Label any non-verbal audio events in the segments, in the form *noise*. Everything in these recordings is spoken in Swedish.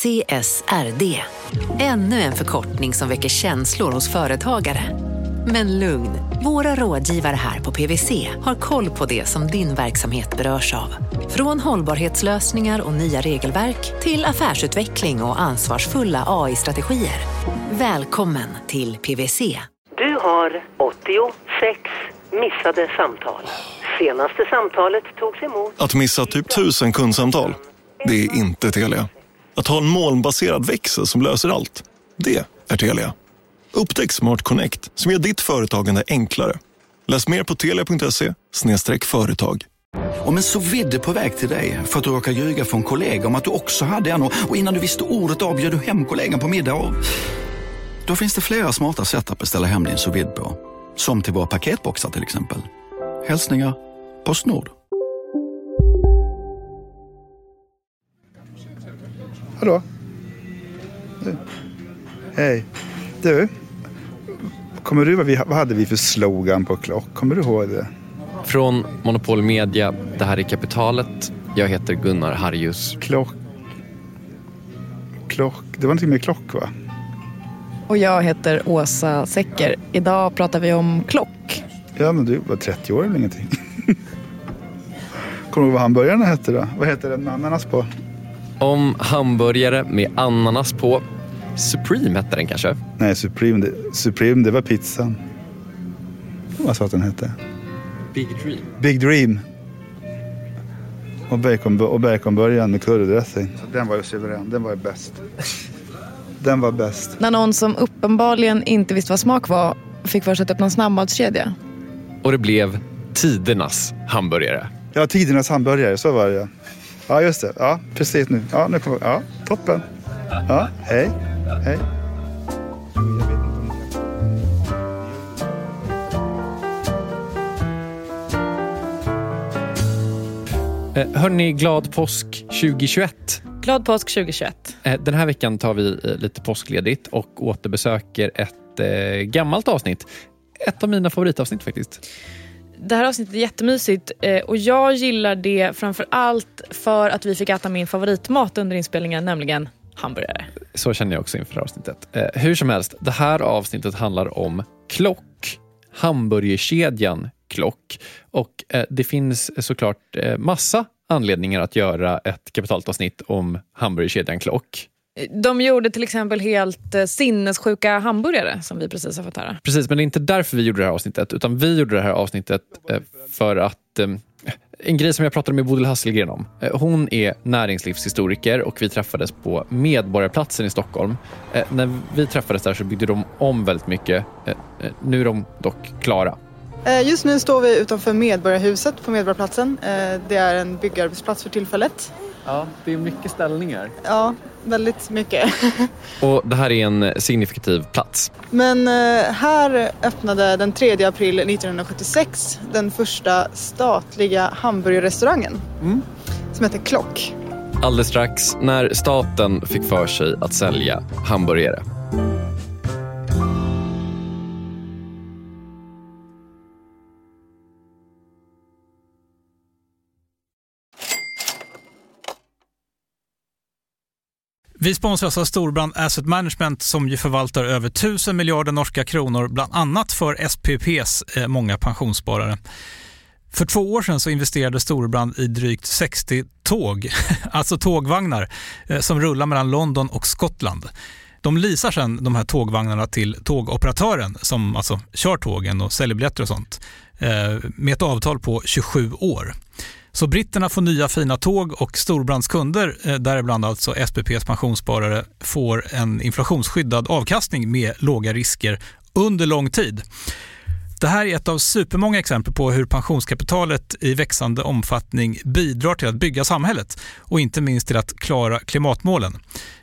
CSRD. Ännu en förkortning som väcker känslor hos företagare. Men lugn, våra rådgivare här på PWC har koll på det som din verksamhet berörs av. Från hållbarhetslösningar och nya regelverk till affärsutveckling och ansvarsfulla AI-strategier. Välkommen till PWC. Du har 86 missade samtal. Senaste samtalet togs emot... Att missa typ tusen kundsamtal, det är inte Telia. Att ha en molnbaserad växel som löser allt, det är Telia. Upptäck Smart Connect som gör ditt företagande enklare. Läs mer på telia.se företag. Om en så vidde på väg till dig för att du råkar ljuga från kollega om att du också hade en och innan du visste ordet av du hem kollegan på middag och... Då finns det flera smarta sätt att beställa hem din sous på. Som till våra paketboxar till exempel. Hälsningar Postnord. Hallå? Du. Hej. Du, kommer du vad, vi, vad hade vi för slogan på klock? Kommer du ihåg det? Från Monopol Media, det här är Kapitalet. Jag heter Gunnar Harjus. Klock... Klock... Det var någonting med klock va? Och jag heter Åsa Secker. Idag pratar vi om klock. Ja, men du var 30 år eller ingenting. *laughs* Kommer du ihåg vad hamburgarna hette då? Vad heter den med ananas på? Om hamburgare med ananas på. Supreme hette den kanske? Nej, Supreme det, Supreme, det var pizzan. Vad sa att den hette? Big Dream. Big Dream. Och, bacon, och baconburgaren med currydressing. Den var ju suverän. Den var ju bäst. Den var bäst. När någon som uppenbarligen inte visste vad smak var fick för sig att öppna en snabbmatskedja. Och det blev tidernas hamburgare. Ja, tidernas hamburgare. Så var det ja. just det. Ja, precis nu. Ja, nu kommer Ja, toppen. Ja, hej. Hej. Eh, hörni, glad påsk 2021. Glad påsk 2021. Eh, den här veckan tar vi eh, lite påskledigt och återbesöker ett gammalt avsnitt. Ett av mina favoritavsnitt faktiskt. Det här avsnittet är jättemysigt eh, och jag gillar det framför allt för att vi fick äta min favoritmat under inspelningen, nämligen hamburgare. Så känner jag också inför avsnittet. Eh, hur som helst, det här avsnittet handlar om klock. Hamburgerkedjan Klock. Och eh, det finns såklart massa anledningar att göra ett kapitalavsnitt om hamburgerkedjan Klock. De gjorde till exempel helt eh, sinnessjuka hamburgare som vi precis har fått höra. Precis, men det är inte därför vi gjorde det här avsnittet. Utan vi gjorde det här avsnittet eh, för att eh, en grej som jag pratade med Bodil Hasselgren om. Hon är näringslivshistoriker och vi träffades på Medborgarplatsen i Stockholm. När vi träffades där så byggde de om väldigt mycket. Nu är de dock klara. Just nu står vi utanför Medborgarhuset på Medborgarplatsen. Det är en byggarbetsplats för tillfället. Ja, det är mycket ställningar. Ja, väldigt mycket. *laughs* Och det här är en signifikativ plats. Men eh, här öppnade den 3 april 1976 den första statliga hamburgerrestaurangen mm. som heter Klock. Alldeles strax när staten fick för sig att sälja hamburgare. Vi sponsras av Storbrand Asset Management som ju förvaltar över 1000 miljarder norska kronor, bland annat för SPPs eh, många pensionssparare. För två år sedan så investerade Storbrand i drygt 60 tåg, *laughs* alltså tågvagnar, eh, som rullar mellan London och Skottland. De leasar sedan de här tågvagnarna till tågoperatören som alltså kör tågen och säljer biljetter och sånt eh, med ett avtal på 27 år. Så britterna får nya fina tåg och storbrandskunder, eh, däribland alltså SPPs pensionssparare, får en inflationsskyddad avkastning med låga risker under lång tid. Det här är ett av supermånga exempel på hur pensionskapitalet i växande omfattning bidrar till att bygga samhället och inte minst till att klara klimatmålen.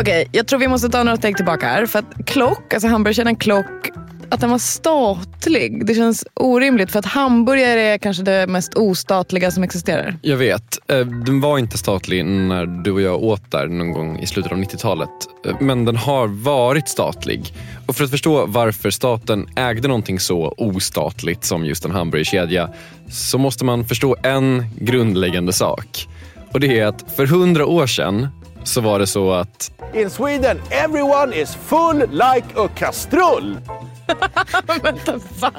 Okej, okay, jag tror vi måste ta några steg tillbaka här. För att Klock, alltså hamburgerkedjan Klock, att den var statlig. Det känns orimligt för att hamburgare är kanske det mest ostatliga som existerar. Jag vet. Eh, den var inte statlig när du och jag åt där någon gång i slutet av 90-talet. Eh, men den har varit statlig. Och för att förstå varför staten ägde någonting så ostatligt som just en hamburgerkedja så måste man förstå en grundläggande sak. Och det är att för hundra år sedan så var det så att... In Sweden everyone is full like a kastrull. *laughs* Vänta, va?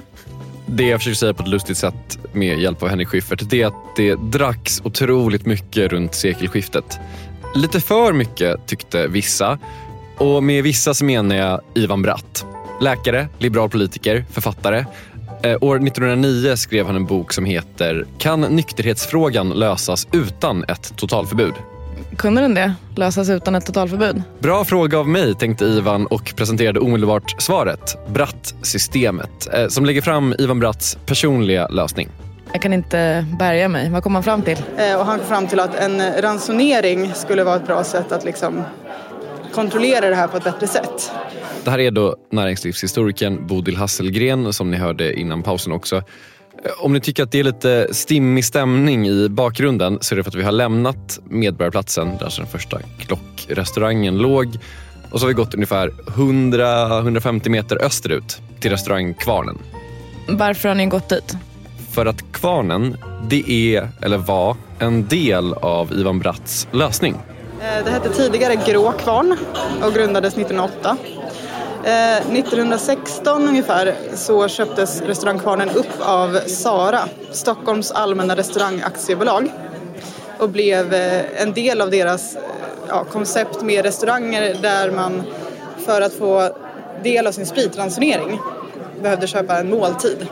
Det jag försöker säga på ett lustigt sätt med hjälp av Henrik Schyffert det är att det dracks otroligt mycket runt sekelskiftet. Lite för mycket tyckte vissa. Och med vissa så menar jag Ivan Bratt. Läkare, liberal politiker, författare. Eh, år 1909 skrev han en bok som heter Kan nykterhetsfrågan lösas utan ett totalförbud? Kunde den det? Lösas utan ett totalförbud? Bra fråga av mig, tänkte Ivan och presenterade omedelbart svaret. Bratt-systemet, eh, som lägger fram Ivan Bratts personliga lösning. Jag kan inte bärga mig. Vad kom han fram till? Eh, och han kom fram till att en ransonering skulle vara ett bra sätt att liksom kontrollera det här på ett bättre sätt. Det här är då näringslivshistorikern Bodil Hasselgren som ni hörde innan pausen också. Eh, om ni tycker att det är lite stimmig stämning i bakgrunden så är det för att vi har lämnat Medborgarplatsen där alltså den första klockrestaurangen låg och så har vi gått ungefär 100-150 meter österut till restaurang Kvarnen. Varför har ni gått dit? För att Kvarnen, det är, eller var, en del av Ivan Bratts lösning. Eh, det hette tidigare Grå Kvarn och grundades 1908. Eh, 1916 ungefär så köptes restaurangkvarnen upp av Sara, Stockholms allmänna restaurangaktiebolag och blev eh, en del av deras eh, ja, koncept med restauranger där man för att få del av sin spritransonering behövde köpa en måltid.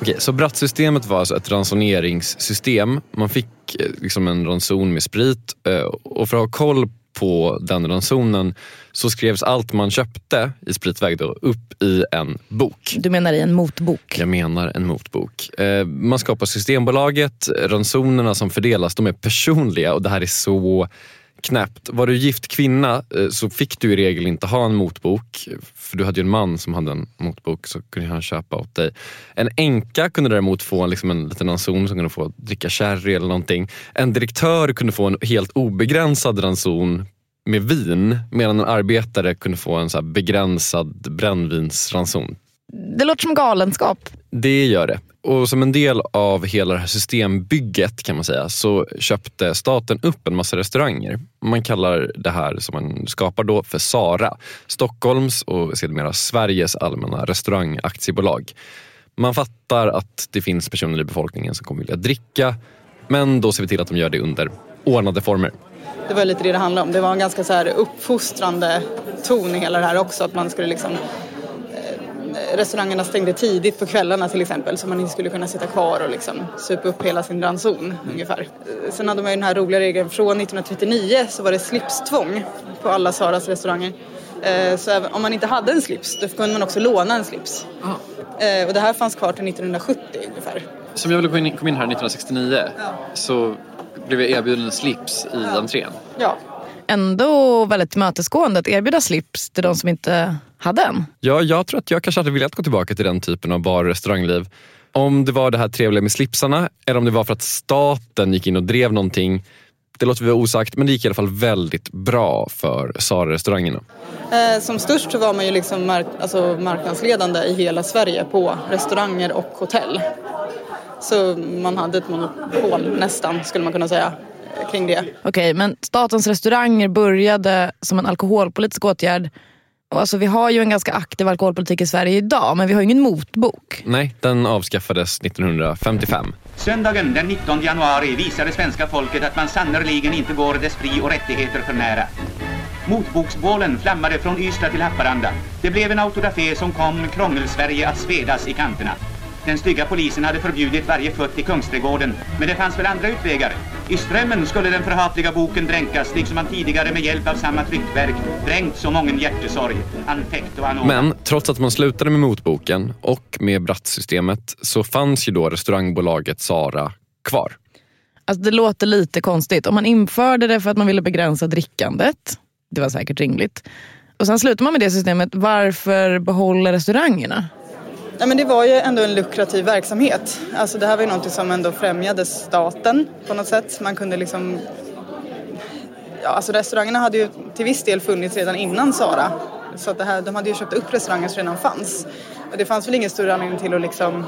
Okej, så Brattsystemet var alltså ett ransoneringssystem. Man fick liksom en ranson med sprit och för att ha koll på den ransonen så skrevs allt man köpte i spritväg då upp i en bok. Du menar i en motbok? Jag menar en motbok. Eh, man skapar Systembolaget, ransonerna som fördelas de är personliga och det här är så knäppt. Var du gift kvinna eh, så fick du i regel inte ha en motbok. För du hade ju en man som hade en motbok så kunde han köpa åt dig. En änka kunde däremot få liksom en liten ranson som kunde få dricka sherry eller någonting. En direktör kunde få en helt obegränsad ranson med vin medan en arbetare kunde få en så begränsad brännvinsranson. Det låter som galenskap. Det gör det. Och som en del av hela det här systembygget kan man säga så köpte staten upp en massa restauranger. Man kallar det här som man skapar då för SARA, Stockholms och sedermera Sveriges allmänna restaurangaktiebolag. Man fattar att det finns personer i befolkningen som kommer vilja dricka men då ser vi till att de gör det under ordnade former. Det var lite det det handlade om. Det var en ganska så här uppfostrande ton i hela det här också. Att man skulle liksom restaurangerna stängde tidigt på kvällarna till exempel så man inte skulle kunna sitta kvar och liksom supa upp hela sin ranson ungefär. Sen hade man ju den här roliga regeln från 1939 så var det slipstvång på alla Saras restauranger. Eh, så om man inte hade en slips då kunde man också låna en slips. Eh, och det här fanns kvar till 1970 ungefär. Som jag kom in, kom in här 1969 ja. så blev jag erbjuden en slips i ja. entrén. Ja, ändå väldigt tillmötesgående att erbjuda slips till de som inte hade en. Ja, jag tror att jag kanske hade velat gå tillbaka till den typen av bar och restaurangliv. Om det var det här trevliga med slipsarna eller om det var för att staten gick in och drev någonting. Det låter vi vara osagt, men det gick i alla fall väldigt bra för Sara-restaurangerna. Eh, som störst så var man ju liksom mark alltså marknadsledande i hela Sverige på restauranger och hotell. Så man hade ett monopol nästan, skulle man kunna säga kring det. Okej, okay, men statens restauranger började som en alkoholpolitisk åtgärd. Och alltså, vi har ju en ganska aktiv alkoholpolitik i Sverige idag, men vi har ingen motbok. Nej, den avskaffades 1955. Söndagen den 19 januari visade svenska folket att man sannerligen inte går dess fri och rättigheter för nära. Motboksbålen flammade från Ystad till Haparanda. Det blev en autodafé som kom Krångel-Sverige att svedas i kanterna. Den stygga polisen hade förbjudit varje futt i Kungsträdgården, men det fanns väl andra utvägar. I strömmen skulle den förhatliga boken dränkas, liksom man tidigare med hjälp av samma tryckverk dränkt så mången hjärtesorg, anfäkt och anordna. Men trots att man slutade med motboken och med brattsystemet så fanns ju då restaurangbolaget Sara kvar. Alltså det låter lite konstigt. Om man införde det för att man ville begränsa drickandet, det var säkert rimligt. Och sen slutar man med det systemet, varför behålla restaurangerna? Ja, men det var ju ändå en lukrativ verksamhet. Alltså det här var ju någonting som ändå främjade staten på något sätt. Man kunde liksom... Ja, alltså restaurangerna hade ju till viss del funnits redan innan Sara. Så att det här, de hade ju köpt upp restauranger som redan fanns. Och det fanns väl ingen större anledning till att liksom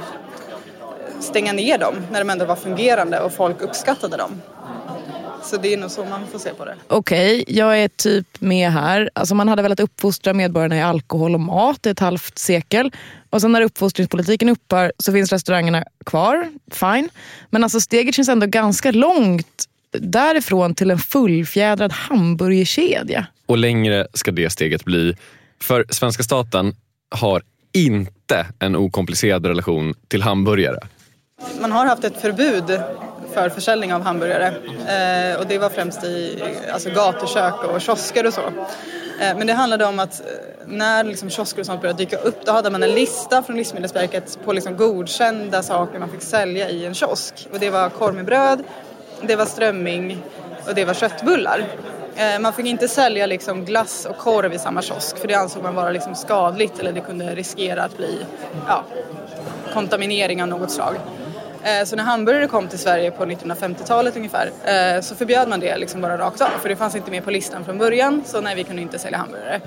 stänga ner dem när de ändå var fungerande och folk uppskattade dem. Så det är nog så man får se på det. Okej, okay, jag är typ med här. Alltså man hade velat uppfostra medborgarna i alkohol och mat i ett halvt sekel. Och sen när uppfostringspolitiken upphör så finns restaurangerna kvar. Fine. Men alltså steget känns ändå ganska långt därifrån till en fullfjädrad hamburgerkedja. Och längre ska det steget bli. För svenska staten har inte en okomplicerad relation till hamburgare. Man har haft ett förbud för försäljning av hamburgare. Eh, och det var främst i alltså, gatukök och kiosker och så. Eh, men det handlade om att eh, när liksom, kiosker och sånt började dyka upp då hade man en lista från Livsmedelsverket på liksom, godkända saker man fick sälja i en kiosk. Och det var korv med bröd, det var strömming och det var köttbullar. Eh, man fick inte sälja liksom glass och korv i samma kiosk för det ansåg man vara liksom skadligt eller det kunde riskera att bli ja, kontaminering av något slag. Eh, så när hamburgare kom till Sverige på 1950-talet ungefär eh, så förbjöd man det liksom bara rakt av för det fanns inte med på listan från början så nej vi kunde inte sälja hamburgare.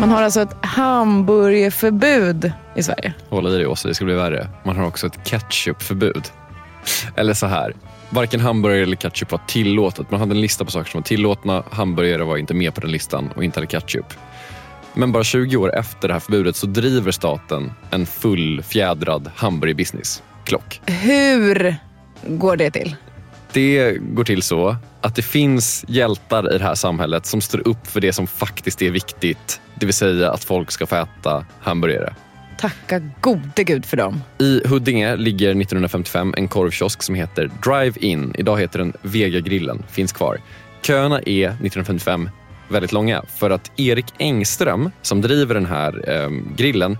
Man har alltså ett hamburgerförbud i Sverige. Håll i dig Åsa, det ska bli värre. Man har också ett ketchupförbud. Eller så här, varken hamburgare eller ketchup var tillåtet. Man hade en lista på saker som var tillåtna. Hamburgare var inte med på den listan och inte heller ketchup. Men bara 20 år efter det här förbudet så driver staten en fullfjädrad hamburgerbusiness, Klock. Hur går det till? Det går till så att det finns hjältar i det här samhället som står upp för det som faktiskt är viktigt. Det vill säga att folk ska få äta hamburgare. Tacka gode gud för dem. I Huddinge ligger 1955 en korvkiosk som heter Drive-In. Idag heter den Vega-grillen. Finns kvar. Köerna är 1955 väldigt långa för att Erik Engström som driver den här eh, grillen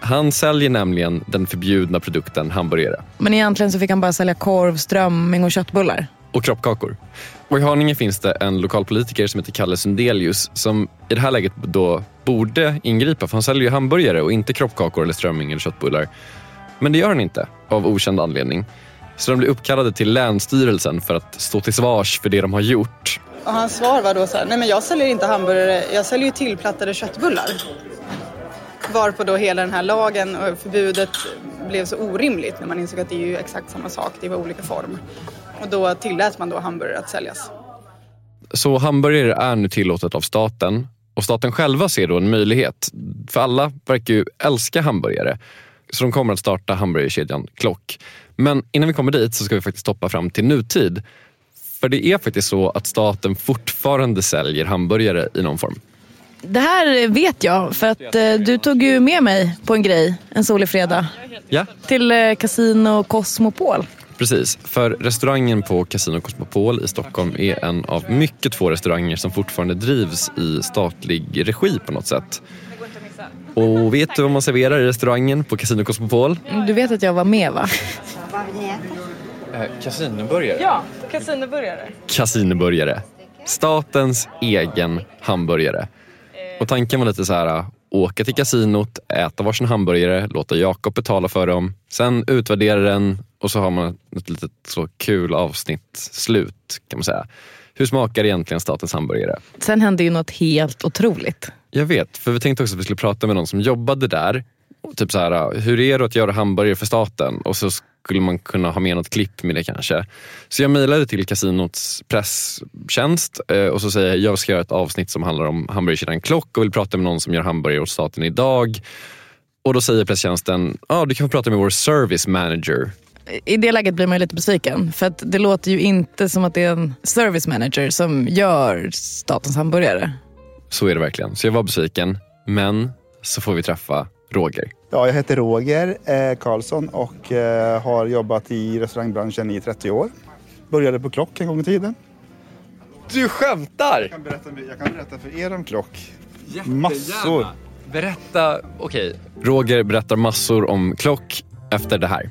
han säljer nämligen den förbjudna produkten hamburgare. Men egentligen så fick han bara sälja korv, strömming och köttbullar? Och kroppkakor. Och I Haninge finns det en lokalpolitiker som heter Kalle Sundelius som i det här läget då borde ingripa för han säljer ju hamburgare och inte kroppkakor eller strömming eller köttbullar. Men det gör han inte av okänd anledning. Så de blir uppkallade till Länsstyrelsen för att stå till svars för det de har gjort. Och hans svar var då så här, nej men jag säljer inte hamburgare, jag säljer ju tillplattade köttbullar. Varpå då hela den här lagen och förbudet blev så orimligt när man insåg att det är ju exakt samma sak, det var olika form. Och då tillät man då hamburgare att säljas. Så hamburgare är nu tillåtet av staten och staten själva ser då en möjlighet. För alla verkar ju älska hamburgare. Så de kommer att starta hamburgerkedjan Klock. Men innan vi kommer dit så ska vi faktiskt stoppa fram till nutid. För det är faktiskt så att staten fortfarande säljer hamburgare i någon form. Det här vet jag för att eh, du tog ju med mig på en grej en solig fredag. Ja. Till eh, Casino Cosmopol. Precis, för restaurangen på Casino Cosmopol i Stockholm är en av mycket få restauranger som fortfarande drivs i statlig regi på något sätt. Och vet du vad man serverar i restaurangen på Casino Cosmopol? Du vet att jag var med va? Kasinoburgare? Ja, kasinoburgare. Kasinoburgare. Statens egen hamburgare. Och tanken var lite så här, åka till kasinot, äta varsin hamburgare, låta Jakob betala för dem, sen utvärdera den och så har man ett litet så kul avsnitt slut kan man säga. Hur smakar egentligen statens hamburgare? Sen hände ju något helt otroligt. Jag vet, för vi tänkte också att vi skulle prata med någon som jobbade där. Typ så här, hur är det att göra hamburgare för staten? Och så skulle man kunna ha med något klipp med det kanske. Så jag mejlade till kasinots presstjänst eh, och så säger jag jag ska göra ett avsnitt som handlar om hamburgerkedjan Klock och vill prata med någon som gör hamburgare åt staten idag. Och då säger presstjänsten, ja du kan få prata med vår service manager. I det läget blir man lite besviken. För att det låter ju inte som att det är en service manager som gör statens hamburgare. Så är det verkligen. Så jag var besviken. Men så får vi träffa Roger. Ja, jag heter Roger eh, Karlsson och eh, har jobbat i restaurangbranschen i 30 år. Började på Klock en gång i tiden. Du skämtar? Jag kan berätta, jag kan berätta för er om Klock. Massor. Berätta, okej. Roger berättar massor om Klock efter det här.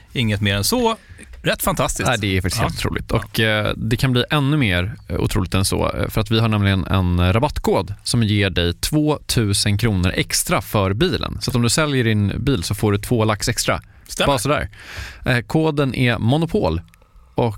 Inget mer än så. Rätt fantastiskt. Nej, det är faktiskt Ja. helt otroligt. Och eh, det kan bli ännu mer eh, otroligt än så. eh, För att vi har nämligen en eh, rabattkod som ger dig 2000 kronor extra för bilen. Så att om du säljer din bil så får du två lax extra. Stämmer. Bara sådär. Eh, koden är Monopol. Och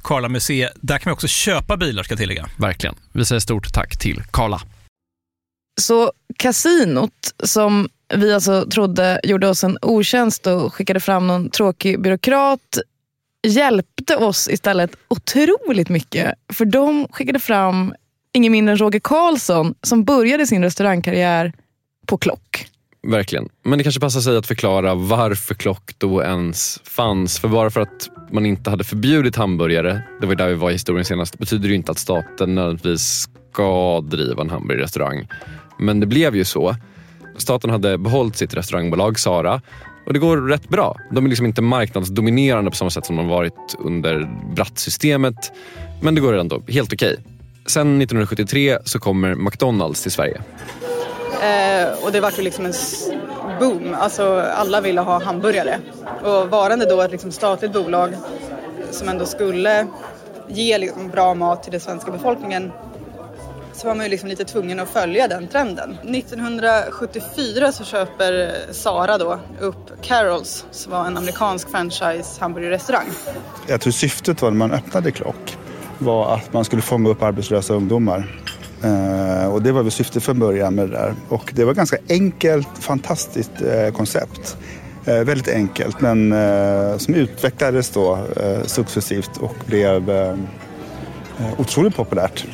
Karla Museet. Där kan man också köpa bilar ska jag tillägga. Verkligen. Vi säger stort tack till Karla. Så kasinot som vi alltså trodde gjorde oss en otjänst och skickade fram någon tråkig byråkrat hjälpte oss istället otroligt mycket. För de skickade fram ingen mindre än Roger Karlsson som började sin restaurangkarriär på Klock. Verkligen. Men det kanske passar sig att förklara varför klock då ens fanns. För bara för att man inte hade förbjudit hamburgare, det var där vi var i historien senast, betyder det ju inte att staten nödvändigtvis ska driva en hamburgerrestaurang. Men det blev ju så. Staten hade behållit sitt restaurangbolag Sara och det går rätt bra. De är liksom inte marknadsdominerande på samma sätt som de varit under Bratt-systemet. Men det går ändå helt okej. Sen 1973 så kommer McDonalds till Sverige. Eh, och det var ju liksom en boom. Alltså alla ville ha hamburgare. Och varande då ett liksom statligt bolag som ändå skulle ge liksom bra mat till den svenska befolkningen så var man ju liksom lite tvungen att följa den trenden. 1974 så köper Sara då upp Carols som var en amerikansk franchise hamburgerrestaurang. Jag tror syftet var när man öppnade Klock var att man skulle fånga upp arbetslösa ungdomar Eh, och det var väl syftet från början med det där. Och det var ganska enkelt, fantastiskt eh, koncept. Eh, väldigt enkelt men eh, som utvecklades då eh, successivt och blev eh, eh otroligt populärt.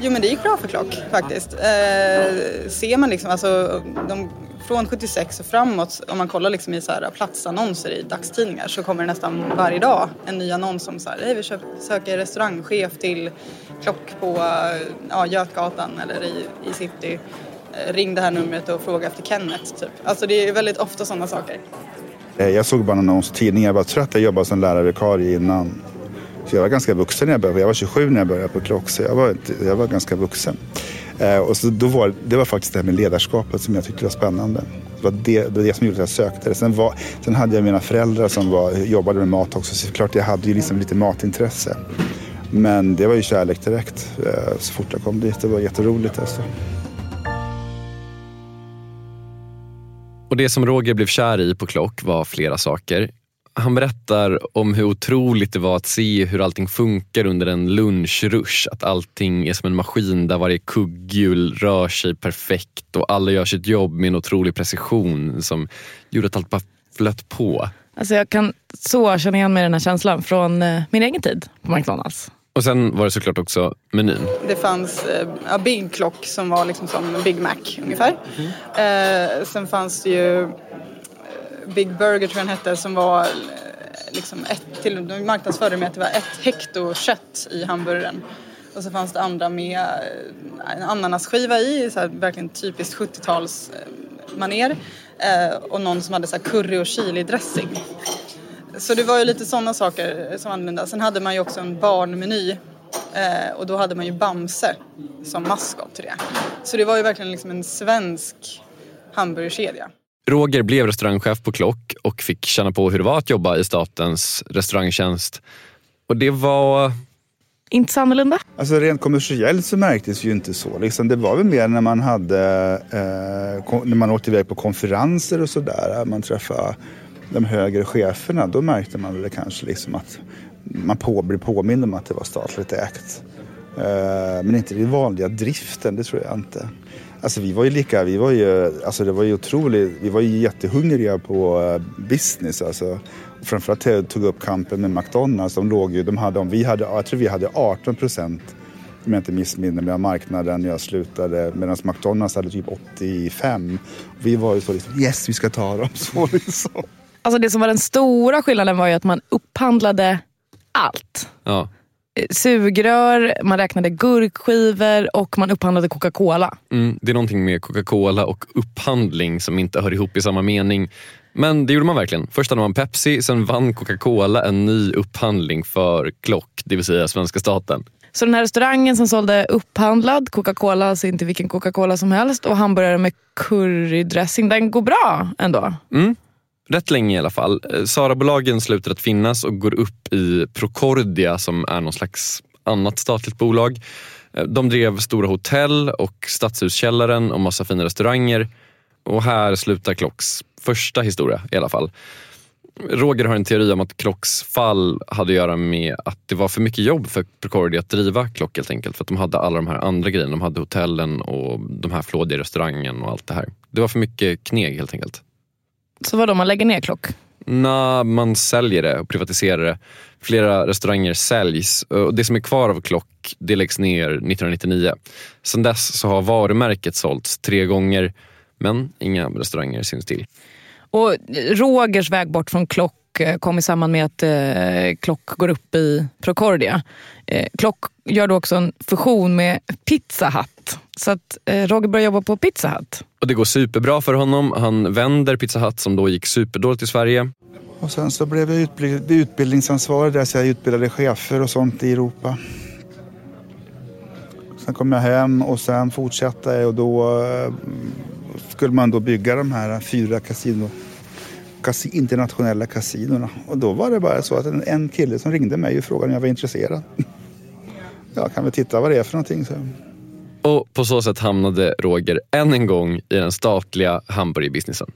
Jo men det gick bra för Klock faktiskt. Eh, ser man liksom, alltså de, från 76 och framåt, om man kollar liksom i så här platsannonser i dagstidningar så kommer det nästan varje dag en ny annons som så här, vi söker restaurangchef till Klock på ja, Götgatan eller i, i city. Eh, ring det här numret och fråga efter Kenneth typ. Alltså det är väldigt ofta sådana saker. Eh, jag såg bara en annons i tidningen, jag var trött, jag jobbade som lärarvikarie innan. Så jag var ganska vuxen när jag började. Jag var 27 när jag började på Klock, så jag var, jag var ganska vuxen. Eh, och så då var, det var faktiskt det här med ledarskapet som jag tyckte var spännande. Det var det, det, var det som gjorde att jag sökte det. Sen, var, sen hade jag mina föräldrar som var, jobbade med mat också, så klart jag hade ju liksom lite matintresse. Men det var ju kärlek direkt eh, så fort jag kom dit. Det var jätteroligt alltså. Och det som Roger blev kär i på Klock var flera saker. Han berättar om hur otroligt det var att se hur allting funkar under en lunchrush. Att allting är som en maskin där varje kugghjul rör sig perfekt och alla gör sitt jobb med en otrolig precision som gjorde att allt bara flöt på. Alltså jag kan så känna igen mig i den här känslan från eh, min egen tid på McDonalds. Och sen var det såklart också menyn. Det fanns eh, Big Clock som var liksom som Big Mac ungefär. Eh, sen fanns det ju Big Burger tror jag den hette som var eh, liksom ett, till, de marknadsförde med att det var ett hekto kött i hamburgaren. Och så fanns det andra med eh, en ananasskiva i, så här, verkligen typiskt 70-tals eh, maner. Och någon som hade så här curry och chili dressing. Så det var ju lite sådana saker som var annorlunda. Sen hade man ju också en barnmeny och då hade man ju Bamse som maskot till det. Så det var ju verkligen liksom en svensk hamburgerkedja. Roger blev restaurangchef på Klock och fick känna på hur det var att jobba i statens restaurangtjänst. Och det var... Inte så annorlunda? Alltså rent kommersiellt så märktes ju inte så. Liksom, det var väl mer när man hade eh, när man åkte iväg på konferenser och sådär. Man träffade de högre cheferna. Då märkte man väl kanske liksom att man på, blev påmind om att det var statligt ägt. Eh, men inte den vanliga driften, det tror jag inte. Alltså vi var ju lika, vi var ju, alltså det var ju otroligt, vi var ju jättehungriga på eh, business alltså. Framförallt jag tog upp kampen med McDonalds, de låg ju, de hade, vi hade, jag tror vi hade 18 procent om jag inte missminner mig av marknaden när jag slutade medan McDonalds hade typ 85. Vi var ju så liksom, yes vi ska ta dem. *laughs* Så liksom. Alltså det som var den stora skillnaden var ju att man upphandlade allt. Ja. Sugrör, man räknade gurkskivor och man upphandlade Coca-Cola. Mm, det är någonting med Coca-Cola och upphandling som inte hör ihop i samma mening. Men det gjorde man verkligen. Först hade man Pepsi, sen vann Coca-Cola en ny upphandling för Klock, det vill säga svenska staten. Så den här restaurangen som sålde upphandlad Coca-Cola, alltså inte vilken Coca-Cola som helst, och hamburgare med currydressing, den går bra ändå? Mm, rätt länge i alla fall. Eh, Sara-bolagen slutar att finnas och går upp i Procordia som är någon slags annat statligt bolag. Eh, de drev stora hotell och Stadshuskällaren och massa fina restauranger. Och här slutar Klocks första historia i alla fall. Roger har en teori om att Klocks fall hade att göra med att det var för mycket jobb för Procordia att driva Klock helt enkelt. För att de hade alla de här andra grejerna. De hade hotellen och de här flådiga restaurangen och allt det här. Det var för mycket kneg helt enkelt. Så vad då, man lägger ner Klock? Nej, man säljer det och privatiserar det. Flera restauranger säljs och det som är kvar av Klock det läggs ner 1999. Sedan dess så har varumärket sålts tre gånger men inga restauranger syns till. Och Rogers väg bort från Klock eh, kom i samband med att eh, Klock går upp i Procordia. Eh, Klock gör då också en fusion med Pizza Hut. Så att eh, Roger börjar jobba på Pizza Hut. Och det går superbra för honom. Han vänder Pizza Hut som då gick superdåligt i Sverige. Och sen så blev jag utbild utbildningsansvarig där så jag utbildade chefer och sånt i Europa. Sen kom jag hem och sen fortsatte jag och då eh, skulle man då bygga de här fyra kasino, kasi, internationella kasinorna. Och då var det bara så att en, en kille som ringde mig och frågade om jag var intresserad. *laughs* Jag kan väl titta vad det är för någonting. Så. Och på så sätt hamnade Roger än en gång i den statliga hamburgerbusinessen.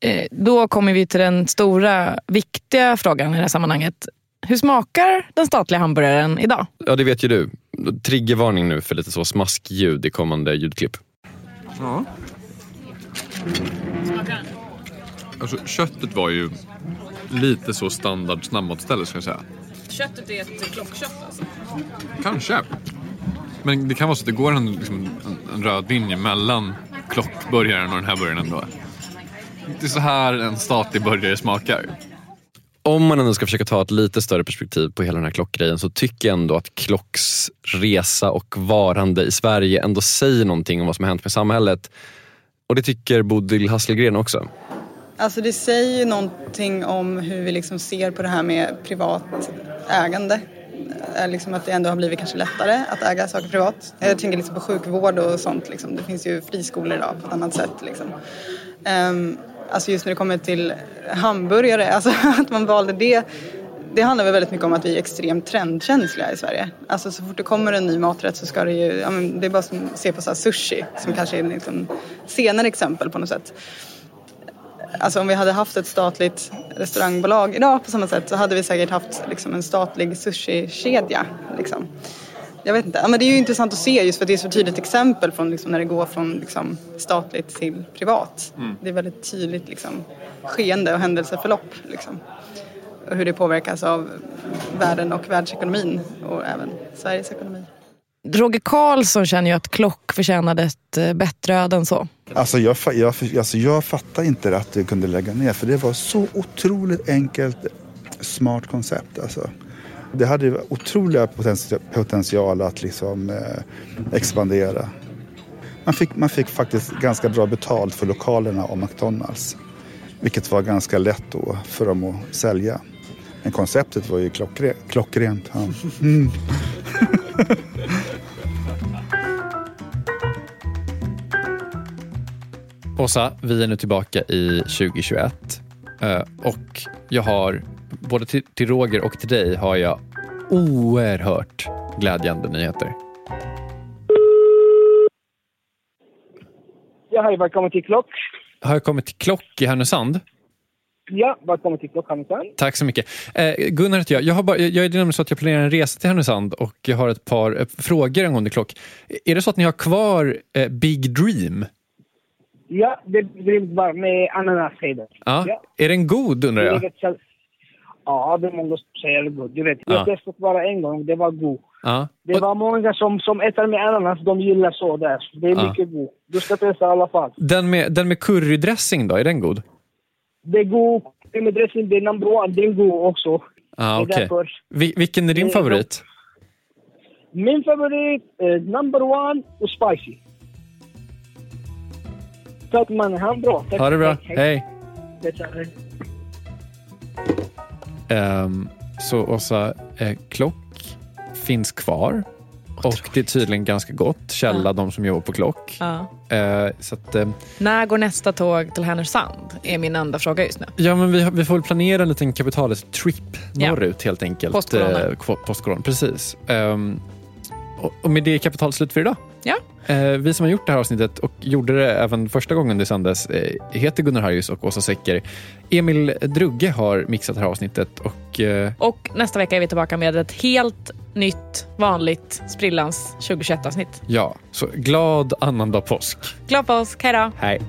Eh, då kommer vi till den stora, viktiga frågan i det här sammanhanget. Hur smakar den statliga hamburgaren idag? Ja, det vet ju du. Triggervarning nu för lite så smaskljud i kommande ljudklipp. Ja. Alltså, köttet var ju lite så standard snabbmatsställe ska jag säga. Köttet är ett klockkött alltså? Kanske. Men det kan vara så att det går en, liksom, en, en röd linje mellan klockburgaren och den här burgaren ändå. Det är så här en statlig burgare smakar. Om man ändå ska försöka ta ett lite större perspektiv på hela den här klockgrejen så tycker jag ändå att Klocks resa och varande i Sverige ändå säger någonting om vad som har hänt med samhället. Och det tycker Bodil Hasselgren också. Alltså det säger ju någonting om hur vi liksom ser på det här med privat ägande. Är Liksom att det ändå har blivit kanske lättare att äga saker privat. Jag tänker liksom på sjukvård och sånt. Liksom. Det finns ju friskolor idag på ett annat sätt. Liksom. Um, alltså just när det kommer till hamburgare, *laughs* alltså att man valde det. Det handlar väl väldigt mycket om att vi är extremt trendkänsliga i Sverige. Alltså så fort det kommer en ny maträtt så ska det ju, ja, men det är bara som att se på så här sushi som kanske är liksom senare exempel på något sätt. Alltså om vi hade haft ett statligt restaurangbolag idag på samma sätt så hade vi säkert haft liksom, en statlig sushikedja. Liksom. Jag vet inte, ja, men det är ju intressant att se just för det är så tydligt exempel från liksom, när det går från liksom, statligt till privat. Mm. Det är väldigt tydligt liksom, skeende och händelseförlopp. Liksom. Och hur det påverkas av världen och världsekonomin och även Sveriges ekonomi. Roger Karlsson känner ju att Klock förtjänade ett eh, bättre öde än så. Alltså jag, jag, alltså jag fattar inte att du kunde lägga ner för det var så otroligt enkelt, smart koncept. Alltså. Det hade ju otroliga potenti- potential att liksom, eh, expandera. Man fick, man fick faktiskt ganska bra betalt för lokalerna och McDonalds. Vilket var ganska lätt då för dem att sälja. Men konceptet var ju klockre, klockrent. Ja. Mm. *laughs* *laughs* Åsa, vi är nu tillbaka i 2021 Eh, och jag har, både till, till Roger och till dig, har jag oerhört glädjande nyheter. Ja, hej, välkommen till Klock. Har jag kommit till Klock i Härnösand? Ja, välkommen till Klock Härnösand. Tack så mycket. Eh, Gunnar heter jag. Jag, har bara, jag är nämligen så att jag planerar en resa till Härnösand och jag har ett par eh, frågor angående Klock. Är det så att ni har kvar eh, Big Dream? Ja, det blir bara med ananasfeber. Ja. Är den god undrar jag? Ja, det är många som säger god. Du vet, Ja. jag testat bara en gång, det var god. Ja. Det var många som, som äter med ananas, de gillar så där. Det är Ja. mycket god. Du ska testa i alla fall. Den med, den med currydressing då, är den god? Det är god. Det med dressing, det är number one. Det är god också. Ja, är okej. därför. Vi, vilken är din Det favorit? Min favorit är number one och spicy. Tack man, ha en bra. Tack. Ha det bra. Tack. Hej. Ehm, så Åsa, eh, Klock finns kvar. Och det är tydligen ganska gott. Källa de som jobbar på Klock. Ja. Eh, så att, eh, När går nästa tåg till Härnösand? är min enda fråga just nu. ja, men vi, vi får väl planera en liten kapitalet-trip Ja. norrut helt enkelt. Postcorona. Eh, postcorona, precis. Ehm, och, och med det är kapitalet slut för idag. Ja. Eh, vi som har gjort det här avsnittet och gjorde det även första gången det sändes eh, heter Gunnar Harjus och Åsa Secker. Emil Drugge har mixat det här avsnittet och eh, Och nästa vecka är vi tillbaka med ett helt nytt, vanligt sprillans 2021-avsnitt. ja, så glad annandag påsk. Glad påsk, hej då! Hej.